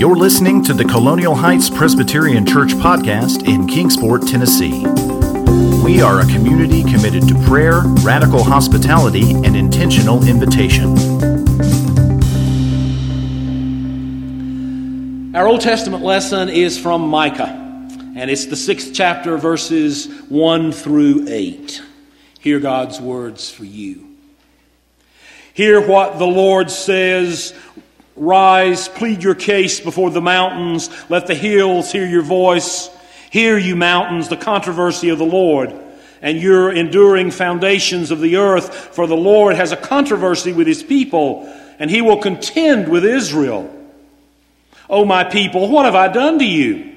You're listening to the Colonial Heights Presbyterian Church podcast in Kingsport, Tennessee. We are a community committed to prayer, radical hospitality, and intentional invitation. Our Old Testament lesson is from Micah, and it's the sixth chapter, verses 1 through 8. Hear God's words for you. Hear what the Lord says Rise, plead your case before the mountains. Let the hills hear your voice. Hear, you mountains, the controversy of the Lord and your enduring foundations of the earth. For the Lord has a controversy with his people, and he will contend with Israel. O my people, what have I done to you?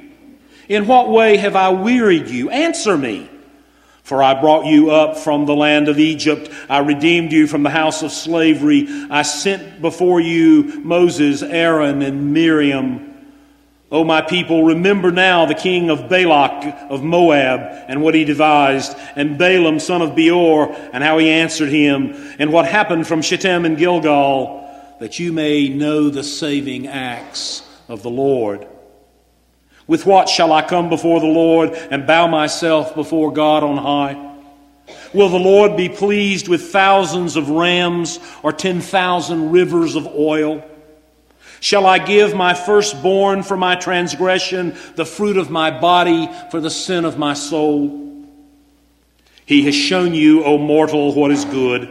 In what way have I wearied you? Answer me. For I brought you up from the land of Egypt. I redeemed you from the house of slavery. I sent before you Moses, Aaron, and Miriam. O my people, remember now the king of Balak of Moab and what he devised, and Balaam son of Beor and how he answered him, and what happened from Shittim and Gilgal, that you may know the saving acts of the Lord. With what shall I come before the Lord and bow myself before God on high? Will the Lord be pleased with thousands of rams or 10,000 rivers of oil? Shall I give my firstborn for my transgression, the fruit of my body for the sin of my soul? He has shown you, O mortal, what is good.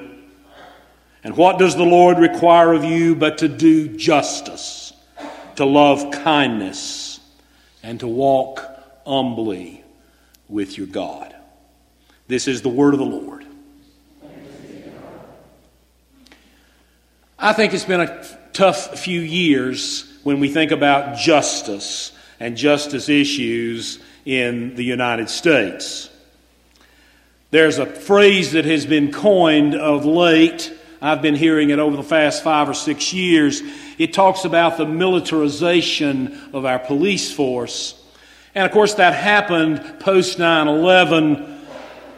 And what does the Lord require of you but to do justice, to love kindness? And to walk humbly with your God. This is the word of the Lord. I think it's been a tough few years when we think about justice and justice issues in the United States. There's a phrase that has been coined of late. I've been hearing it over the past five or six years. It talks about the militarization of our police force. And of course, that happened post 9 11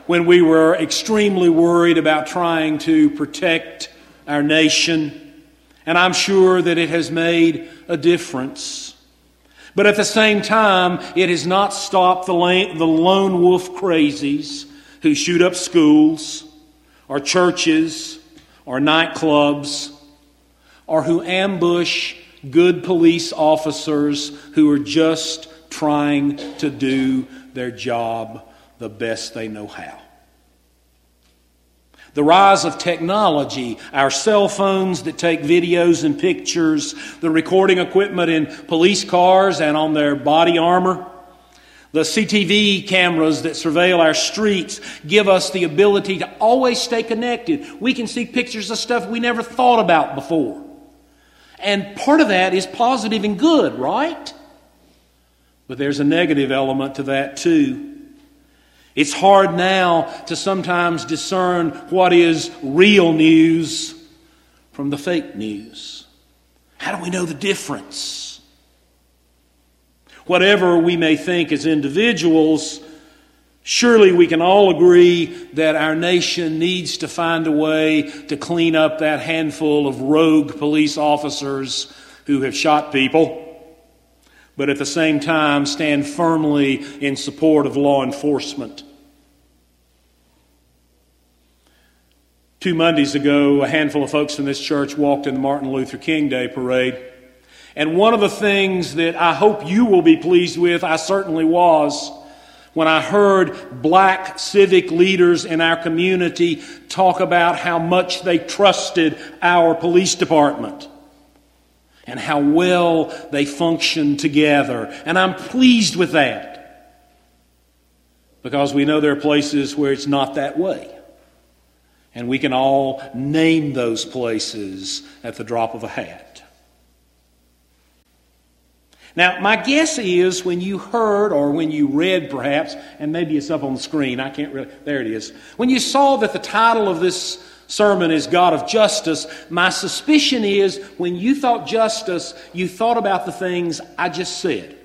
when we were extremely worried about trying to protect our nation. And I'm sure that it has made a difference. But at the same time, it has not stopped the, the lone wolf crazies who shoot up schools or churches or nightclubs or who ambush good police officers who are just trying to do their job the best they know how. The rise of technology, our cell phones that take videos and pictures, the recording equipment in police cars and on their body armor, the CTV cameras that surveil our streets give us the ability to always stay connected. We can see pictures of stuff we never thought about before. And part of that is positive and good, right? But there's a negative element to that too. It's hard now to sometimes discern what is real news from the fake news. How do we know the difference? Whatever we may think as individuals, Surely we can all agree that our nation needs to find a way to clean up that handful of rogue police officers who have shot people, but at the same time stand firmly in support of law enforcement. Two Mondays ago, a handful of folks from this church walked in the Martin Luther King Day parade. And one of the things that I hope you will be pleased with, I certainly was when I heard black civic leaders in our community talk about how much they trusted our police department and how well they function together. And I'm pleased with that because we know there are places where it's not that way. And we can all name those places at the drop of a hat. Now, my guess is when you heard or when you read, perhaps, and maybe it's up on the screen, I can't really, there it is. When you saw that the title of this sermon is God of Justice, my suspicion is when you thought justice, you thought about the things I just said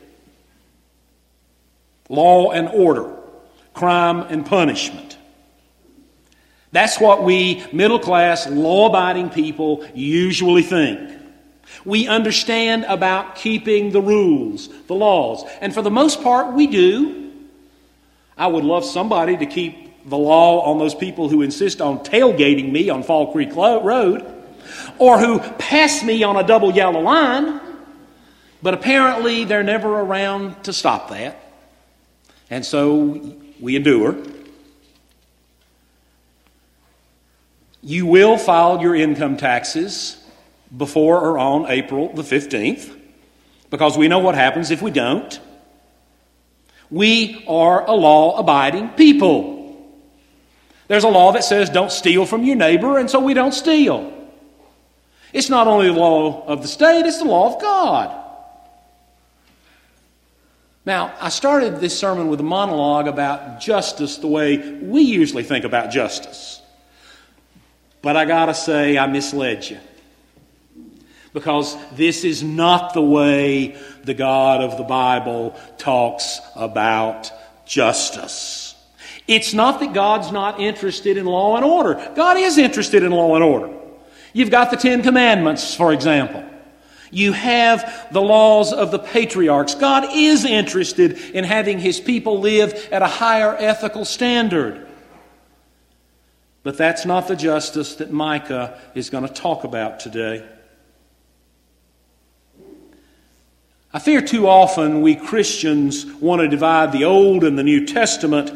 law and order, crime and punishment. That's what we middle class, law abiding people usually think. We understand about keeping the rules, the laws. And for the most part, we do. I would love somebody to keep the law on those people who insist on tailgating me on Fall Creek Road or who pass me on a double yellow line. But apparently, they're never around to stop that. And so we endure. You will file your income taxes before or on April the 15th because we know what happens if we don't. We are a law abiding people. There's a law that says don't steal from your neighbor, and so we don't steal. It's not only the law of the state, it's the law of God. Now, I started this sermon with a monologue about justice the way we usually think about justice. But I got to say, I misled you. Because this is not the way the God of the Bible talks about justice. It's not that God's not interested in law and order. God is interested in law and order. You've got the Ten Commandments, for example. You have the laws of the patriarchs. God is interested in having his people live at a higher ethical standard. But that's not the justice that Micah is going to talk about today. I fear too often we Christians want to divide the Old and the New Testament.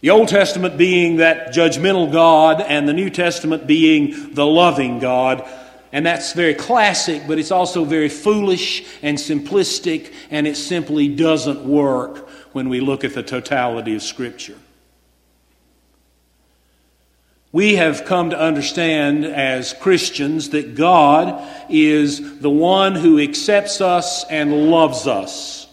The Old Testament being that judgmental God, and the New Testament being the loving God. And that's very classic, but it's also very foolish and simplistic, and it simply doesn't work when we look at the totality of Scripture. We have come to understand as Christians that God is the one who accepts us and loves us.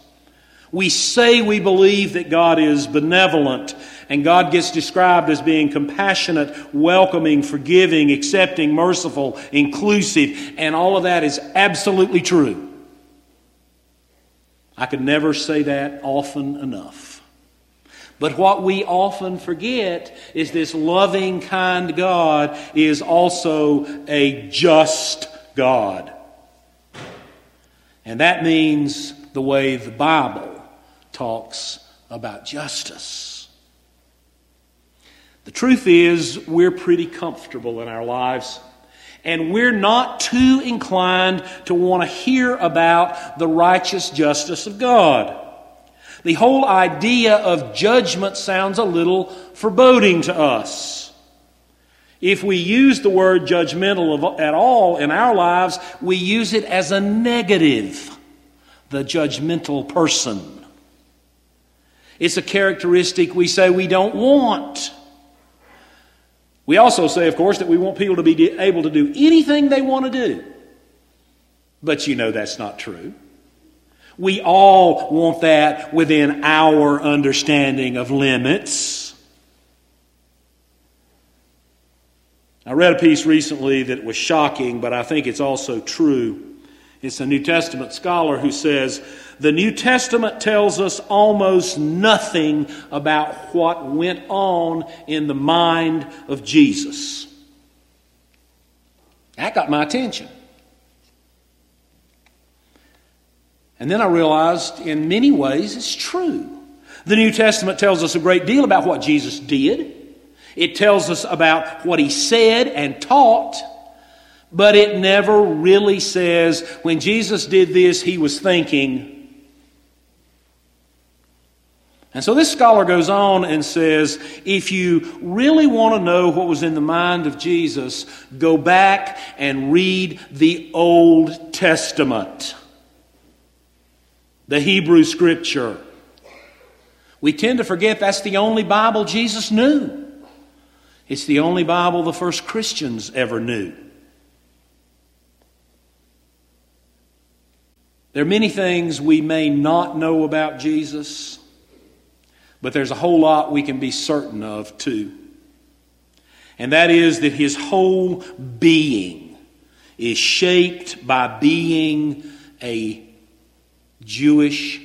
We say we believe that God is benevolent and God gets described as being compassionate, welcoming, forgiving, accepting, merciful, inclusive, and all of that is absolutely true. I could never say that often enough. But what we often forget is this loving, kind God is also a just God. And that means the way the Bible talks about justice. The truth is, we're pretty comfortable in our lives. And we're not too inclined to want to hear about the righteous justice of God. The whole idea of judgment sounds a little foreboding to us. If we use the word judgmental at all in our lives, we use it as a negative, the judgmental person. It's a characteristic we say we don't want. We also say, of course, that we want people to be able to do anything they want to do. But you know that's not true. We all want that within our understanding of limits. I read a piece recently that was shocking, but I think it's also true. It's a New Testament scholar who says the New Testament tells us almost nothing about what went on in the mind of Jesus. That got my attention. And then I realized in many ways it's true. The New Testament tells us a great deal about what Jesus did. It tells us about what he said and taught, but it never really says when Jesus did this, he was thinking. And so this scholar goes on and says if you really want to know what was in the mind of Jesus, go back and read the Old Testament the Hebrew Scripture. We tend to forget that's the only Bible Jesus knew. It's the only Bible the first Christians ever knew. There are many things we may not know about Jesus, but there's a whole lot we can be certain of too. And that is that his whole being is shaped by being a Jewish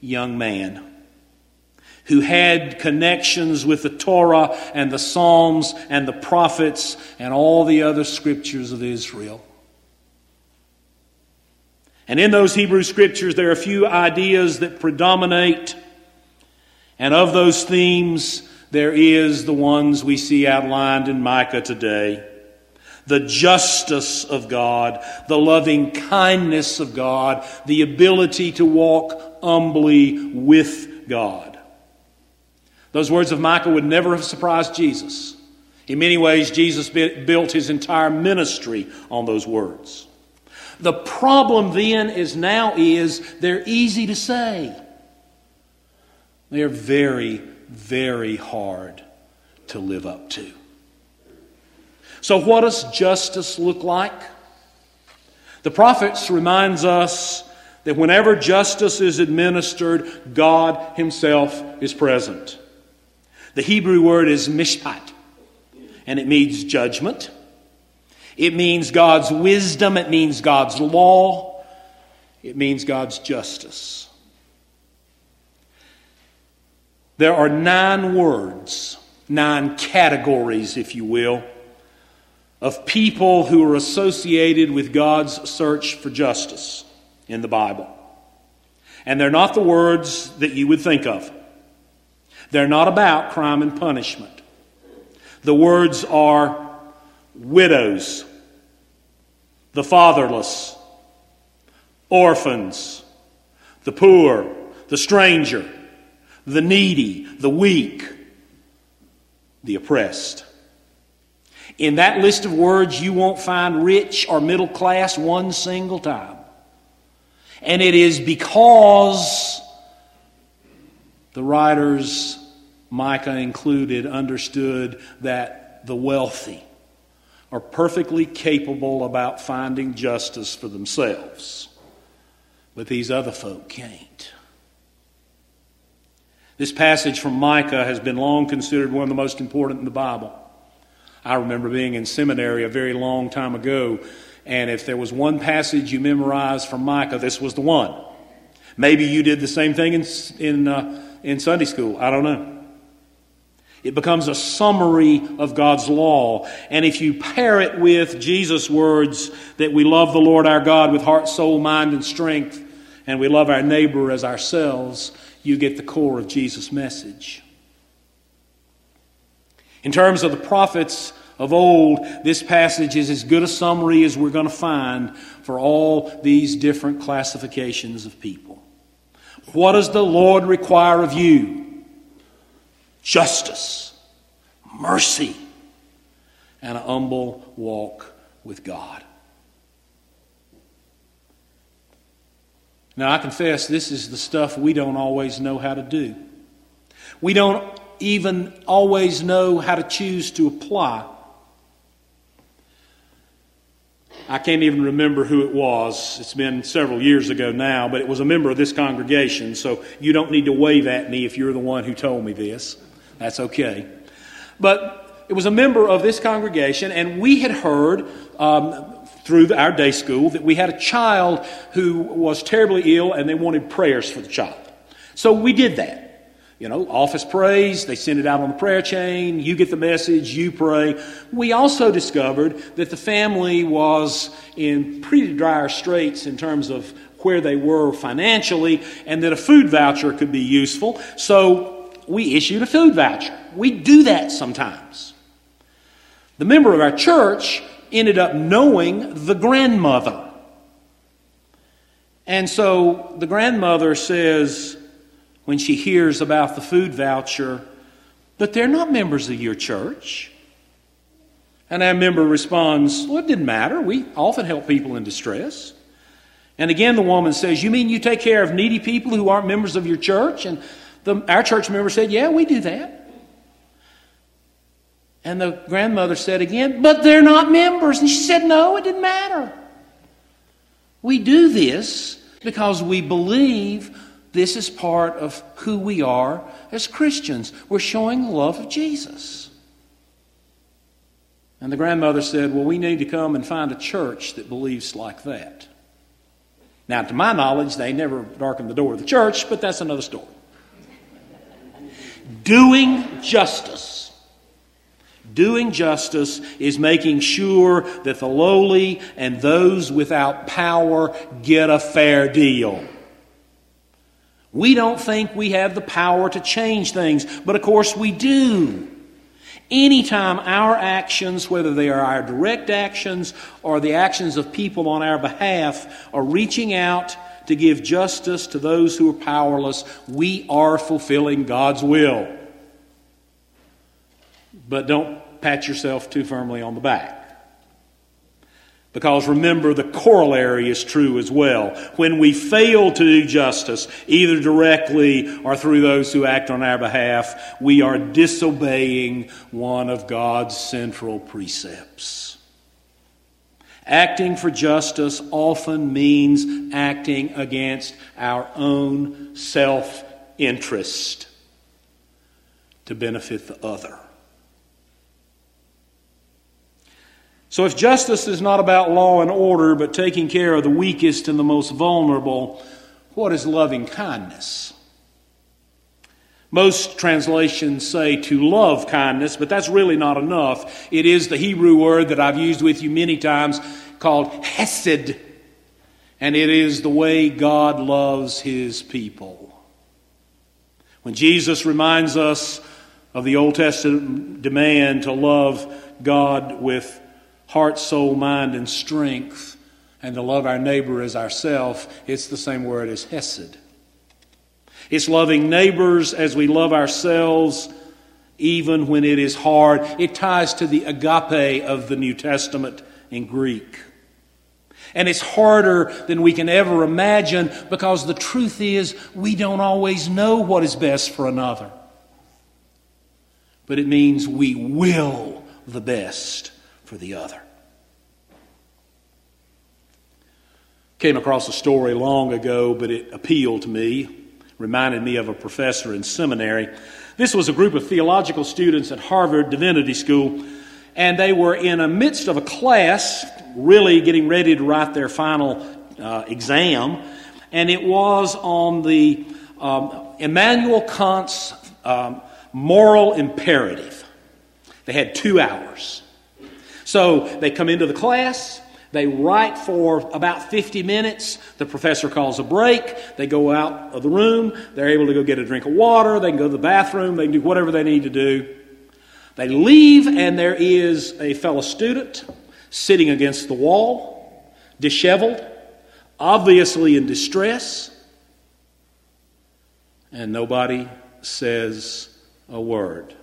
young man who had connections with the Torah and the Psalms and the prophets and all the other scriptures of Israel. And in those Hebrew scriptures, there are a few ideas that predominate. And of those themes, there is the ones we see outlined in Micah today the justice of God, the loving kindness of God, the ability to walk humbly with God. Those words of Micah would never have surprised Jesus. In many ways, Jesus built his entire ministry on those words. The problem then is now is they're easy to say. They're very, very hard to live up to. So what does justice look like? The prophets reminds us that whenever justice is administered, God himself is present. The Hebrew word is mishpat, and it means judgment. It means God's wisdom, it means God's law, it means God's justice. There are nine words, nine categories, if you will, of people who are associated with God's search for justice in the Bible. And they're not the words that you would think of. They're not about crime and punishment. The words are widows, the fatherless, orphans, the poor, the stranger, the needy, the weak, the oppressed. In that list of words, you won't find rich or middle class one single time. And it is because the writers, Micah included, understood that the wealthy, are perfectly capable about finding justice for themselves. But these other folk can't. This passage from Micah has been long considered one of the most important in the Bible. I remember being in seminary a very long time ago, and if there was one passage you memorized from Micah, this was the one. Maybe you did the same thing in, in, uh, in Sunday school. I don't know. It becomes a summary of God's law. And if you pair it with Jesus' words that we love the Lord our God with heart, soul, mind, and strength, and we love our neighbor as ourselves, you get the core of Jesus' message. In terms of the prophets of old, this passage is as good a summary as we're going to find for all these different classifications of people. What does the Lord require of you? justice, mercy, and a humble walk with God. Now, I confess this is the stuff we don't always know how to do. We don't even always know how to choose to apply. I can't even remember who it was. It's been several years ago now, but it was a member of this congregation, so you don't need to wave at me if you're the one who told me this. That's okay. But it was a member of this congregation, and we had heard um, through our day school that we had a child who was terribly ill, and they wanted prayers for the child. So we did that. You know, office prays, they send it out on the prayer chain, you get the message, you pray. We also discovered that the family was in pretty dire straits in terms of where they were financially, and that a food voucher could be useful. So we issued a food voucher. We do that sometimes. The member of our church ended up knowing the grandmother. And so the grandmother says, when she hears about the food voucher, but they're not members of your church. And our member responds, Well, it didn't matter. We often help people in distress. And again, the woman says, You mean you take care of needy people who aren't members of your church? And the, our church member said, Yeah, we do that. And the grandmother said again, But they're not members. And she said, No, it didn't matter. We do this because we believe this is part of who we are as Christians. We're showing the love of Jesus. And the grandmother said, Well, we need to come and find a church that believes like that. Now, to my knowledge, they never darkened the door of the church, but that's another story doing justice, Doing justice is making sure that the lowly and those without power get a fair deal. We don't think we have the power to change things, but of course we do. Anytime our actions, whether they are our direct actions or the actions of people on our behalf, are reaching out to give justice to those who are powerless, we are fulfilling God's will. But don't pat yourself too firmly on the back. Because remember, the corollary is true as well. When we fail to do justice, either directly or through those who act on our behalf, we are disobeying one of God's central precepts. Acting for justice often means acting against our own self interest to benefit the other. So, if justice is not about law and order, but taking care of the weakest and the most vulnerable, what is loving kindness? Most translations say to love kindness, but that's really not enough. It is the Hebrew word that I've used with you many times called hesed, and it is the way God loves his people. When Jesus reminds us of the Old Testament demand to love God with heart, soul, mind, and strength, and to love our neighbor as ourself, it's the same word as hesed. It's loving neighbors as we love ourselves, even when it is hard. It ties to the agape of the New Testament in Greek. And it's harder than we can ever imagine because the truth is we don't always know what is best for another. But it means we will the best for the other. Came across a story long ago, but it appealed to me, reminded me of a professor in seminary. This was a group of theological students at Harvard Divinity School, and they were in the midst of a class, really getting ready to write their final uh, exam, and it was on the um, Immanuel Kant's um, moral imperative. They had two hours. So they come into the class, they write for about 50 minutes. The professor calls a break. They go out of the room. They're able to go get a drink of water. They can go to the bathroom. They can do whatever they need to do. They leave, and there is a fellow student sitting against the wall, disheveled, obviously in distress, and nobody says a word.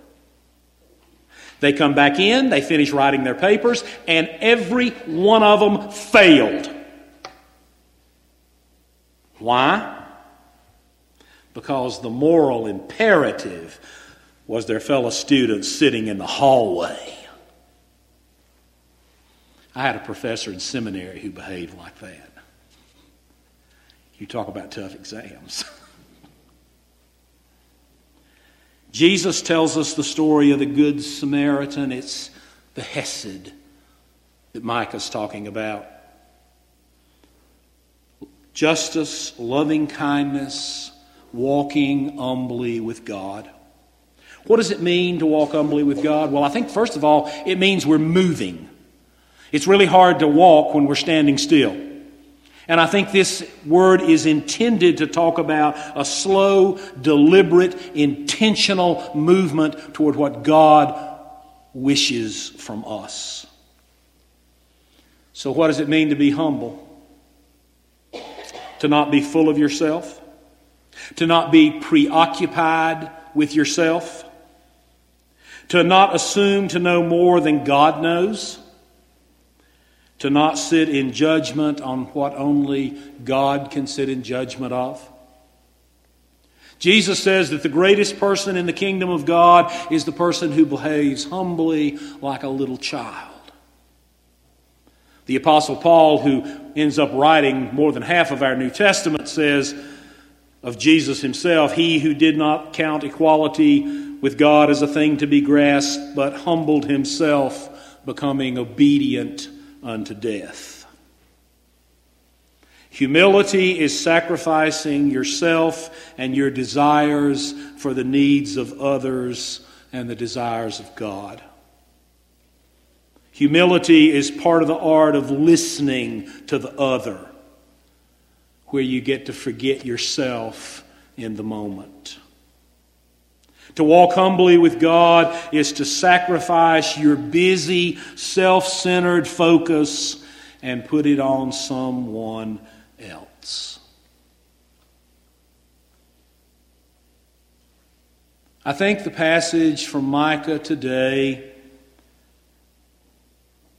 They come back in, they finish writing their papers, and every one of them failed. Why? Because the moral imperative was their fellow students sitting in the hallway. I had a professor in seminary who behaved like that. You talk about tough exams. Jesus tells us the story of the Good Samaritan. It's the Hesed that Micah's talking about. Justice, loving kindness, walking humbly with God. What does it mean to walk humbly with God? Well, I think first of all, it means we're moving. It's really hard to walk when we're standing still. And I think this word is intended to talk about a slow, deliberate, intentional movement toward what God wishes from us. So, what does it mean to be humble? To not be full of yourself? To not be preoccupied with yourself? To not assume to know more than God knows? To not sit in judgment on what only God can sit in judgment of. Jesus says that the greatest person in the kingdom of God is the person who behaves humbly like a little child. The Apostle Paul, who ends up writing more than half of our New Testament, says of Jesus himself, He who did not count equality with God as a thing to be grasped, but humbled himself, becoming obedient unto death. Humility is sacrificing yourself and your desires for the needs of others and the desires of God. Humility is part of the art of listening to the other, where you get to forget yourself in the moment. To walk humbly with God is to sacrifice your busy, self centered focus and put it on someone else. I think the passage from Micah today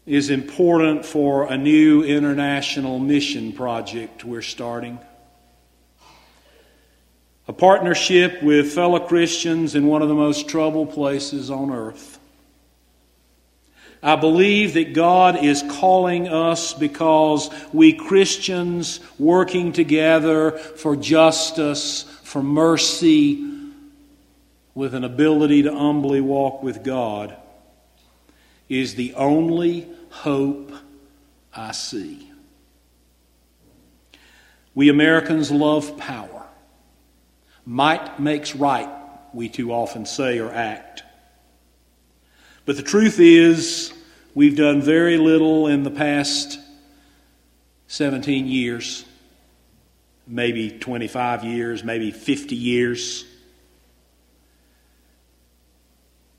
is important for a new international mission project we're starting. A partnership with fellow Christians in one of the most troubled places on earth. I believe that God is calling us because we Christians working together for justice, for mercy, with an ability to humbly walk with God is the only hope I see. We Americans love power. Might makes right, we too often say or act. But the truth is, we've done very little in the past 17 years, maybe 25 years, maybe 50 years,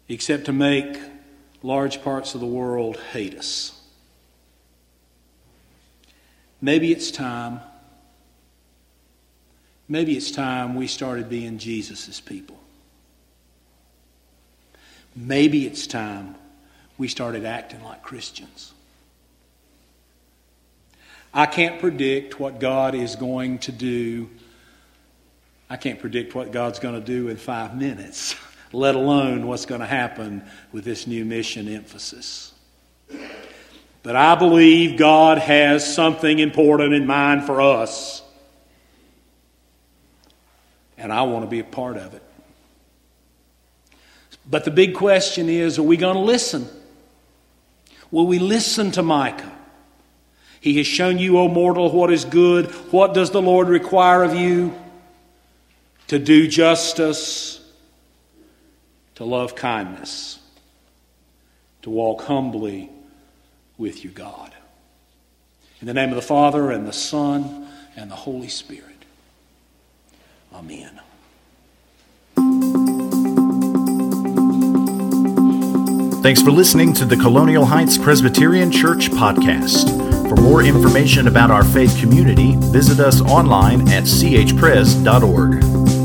except to make large parts of the world hate us. Maybe it's time. Maybe it's time we started being Jesus' people. Maybe it's time we started acting like Christians. I can't predict what God is going to do. I can't predict what God's going to do in five minutes, let alone what's going to happen with this new mission emphasis. But I believe God has something important in mind for us. And I want to be a part of it. But the big question is are we going to listen? Will we listen to Micah? He has shown you, O mortal, what is good. What does the Lord require of you? To do justice, to love kindness, to walk humbly with you, God. In the name of the Father, and the Son, and the Holy Spirit. Amen. Thanks for listening to the Colonial Heights Presbyterian Church podcast. For more information about our faith community, visit us online at chpres.org.